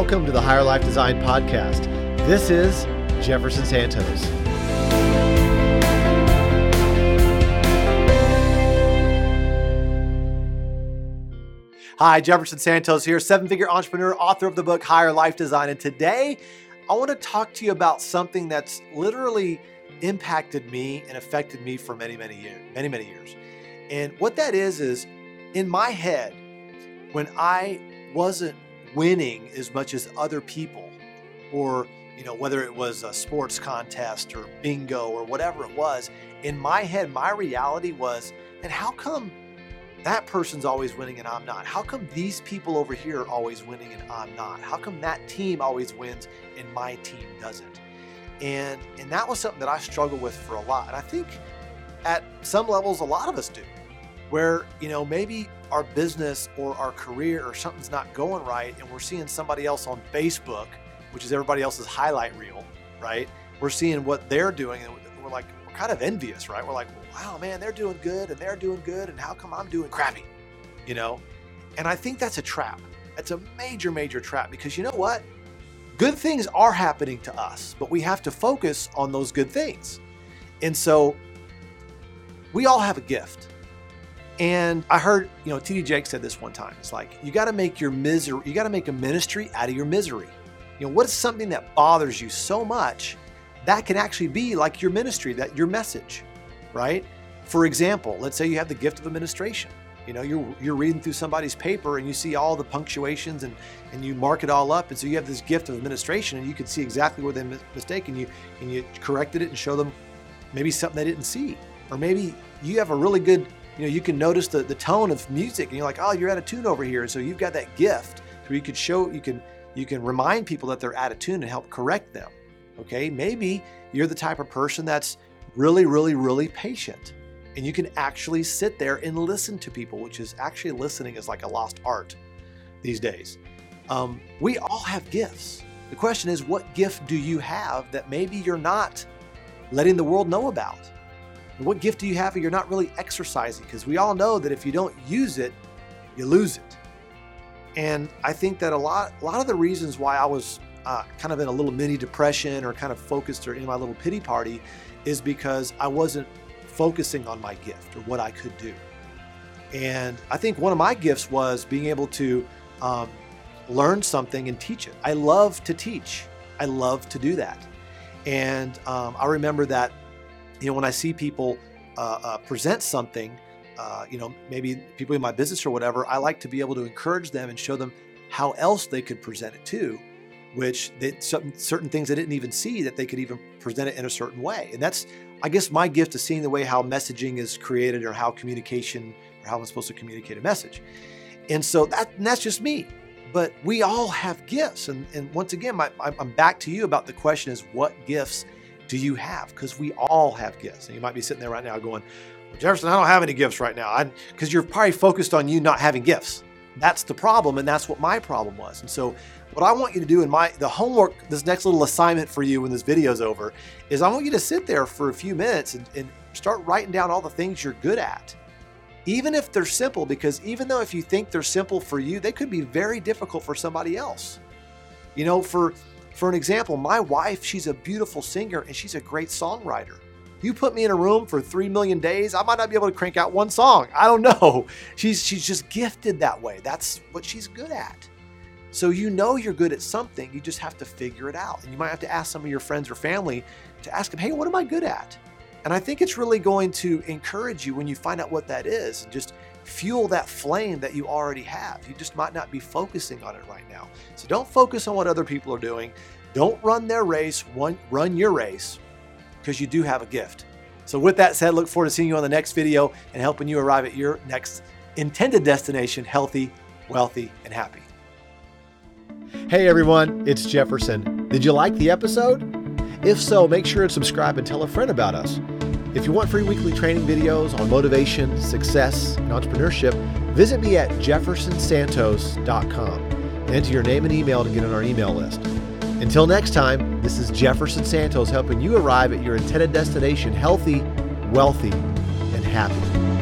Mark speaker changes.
Speaker 1: welcome to the Higher Life Design Podcast. This is Jefferson Santos. Hi, Jefferson Santos here, seven figure entrepreneur, author of the book Higher Life Design. And today I want to talk to you about something that's literally impacted me and affected me for many, many years, many, many years. And what that is, is in my head, when I wasn't winning as much as other people, or you know, whether it was a sports contest or bingo or whatever it was, in my head, my reality was, and how come that person's always winning and I'm not? How come these people over here are always winning and I'm not? How come that team always wins and my team doesn't? And and that was something that I struggled with for a lot. And I think at some levels a lot of us do. Where, you know, maybe our business or our career or something's not going right and we're seeing somebody else on Facebook, which is everybody else's highlight reel, right? We're seeing what they're doing and we're like, we're kind of envious, right? We're like, wow, man, they're doing good and they're doing good. And how come I'm doing crappy? You know? And I think that's a trap. It's a major, major trap because you know what? Good things are happening to us, but we have to focus on those good things. And so we all have a gift. And I heard, you know, TD Jakes said this one time. It's like, you got to make your misery, you got to make a ministry out of your misery. You know, what is something that bothers you so much that can actually be like your ministry, that your message, right? For example, let's say you have the gift of administration. You know, you're you're reading through somebody's paper and you see all the punctuations and and you mark it all up, and so you have this gift of administration, and you can see exactly where they mistake, and you and you corrected it and show them maybe something they didn't see, or maybe you have a really good you know, you can notice the, the tone of music and you're like, oh, you're out of tune over here. So you've got that gift where you could show, you can, you can remind people that they're out of tune and help correct them. Okay. Maybe you're the type of person that's really, really, really patient and you can actually sit there and listen to people, which is actually listening is like a lost art these days. Um, we all have gifts. The question is, what gift do you have that maybe you're not letting the world know about? What gift do you have that you're not really exercising? Because we all know that if you don't use it, you lose it. And I think that a lot, a lot of the reasons why I was uh, kind of in a little mini depression or kind of focused or in my little pity party is because I wasn't focusing on my gift or what I could do. And I think one of my gifts was being able to um, learn something and teach it. I love to teach. I love to do that. And um, I remember that you know, when I see people uh, uh, present something, uh, you know, maybe people in my business or whatever, I like to be able to encourage them and show them how else they could present it too, which they, certain, things they didn't even see that they could even present it in a certain way. And that's, I guess, my gift is seeing the way how messaging is created or how communication or how I'm supposed to communicate a message. And so that, and that's just me. But we all have gifts. And, and once again, my, I'm back to you about the question is what gifts do you have? Because we all have gifts. And you might be sitting there right now going, well, Jefferson, I don't have any gifts right now. Because you're probably focused on you not having gifts. That's the problem, and that's what my problem was. And so, what I want you to do in my the homework, this next little assignment for you when this video is over, is I want you to sit there for a few minutes and, and start writing down all the things you're good at even if they're simple, because even though if you think they're simple for you, they could be very difficult for somebody else. You know, for for an example, my wife, she's a beautiful singer and she's a great songwriter. You put me in a room for three million days, I might not be able to crank out one song. I don't know. She's she's just gifted that way. That's what she's good at. So you know you're good at something, you just have to figure it out. And you might have to ask some of your friends or family to ask them, hey, what am I good at? And I think it's really going to encourage you when you find out what that is just fuel that flame that you already have. You just might not be focusing on it right now. So don't focus on what other people are doing. Don't run their race, run your race because you do have a gift. So, with that said, look forward to seeing you on the next video and helping you arrive at your next intended destination healthy, wealthy, and happy. Hey everyone, it's Jefferson. Did you like the episode? If so, make sure to subscribe and tell a friend about us. If you want free weekly training videos on motivation, success, and entrepreneurship, visit me at jeffersonsantos.com enter your name and email to get on our email list. Until next time, this is Jefferson Santos helping you arrive at your intended destination healthy, wealthy, and happy.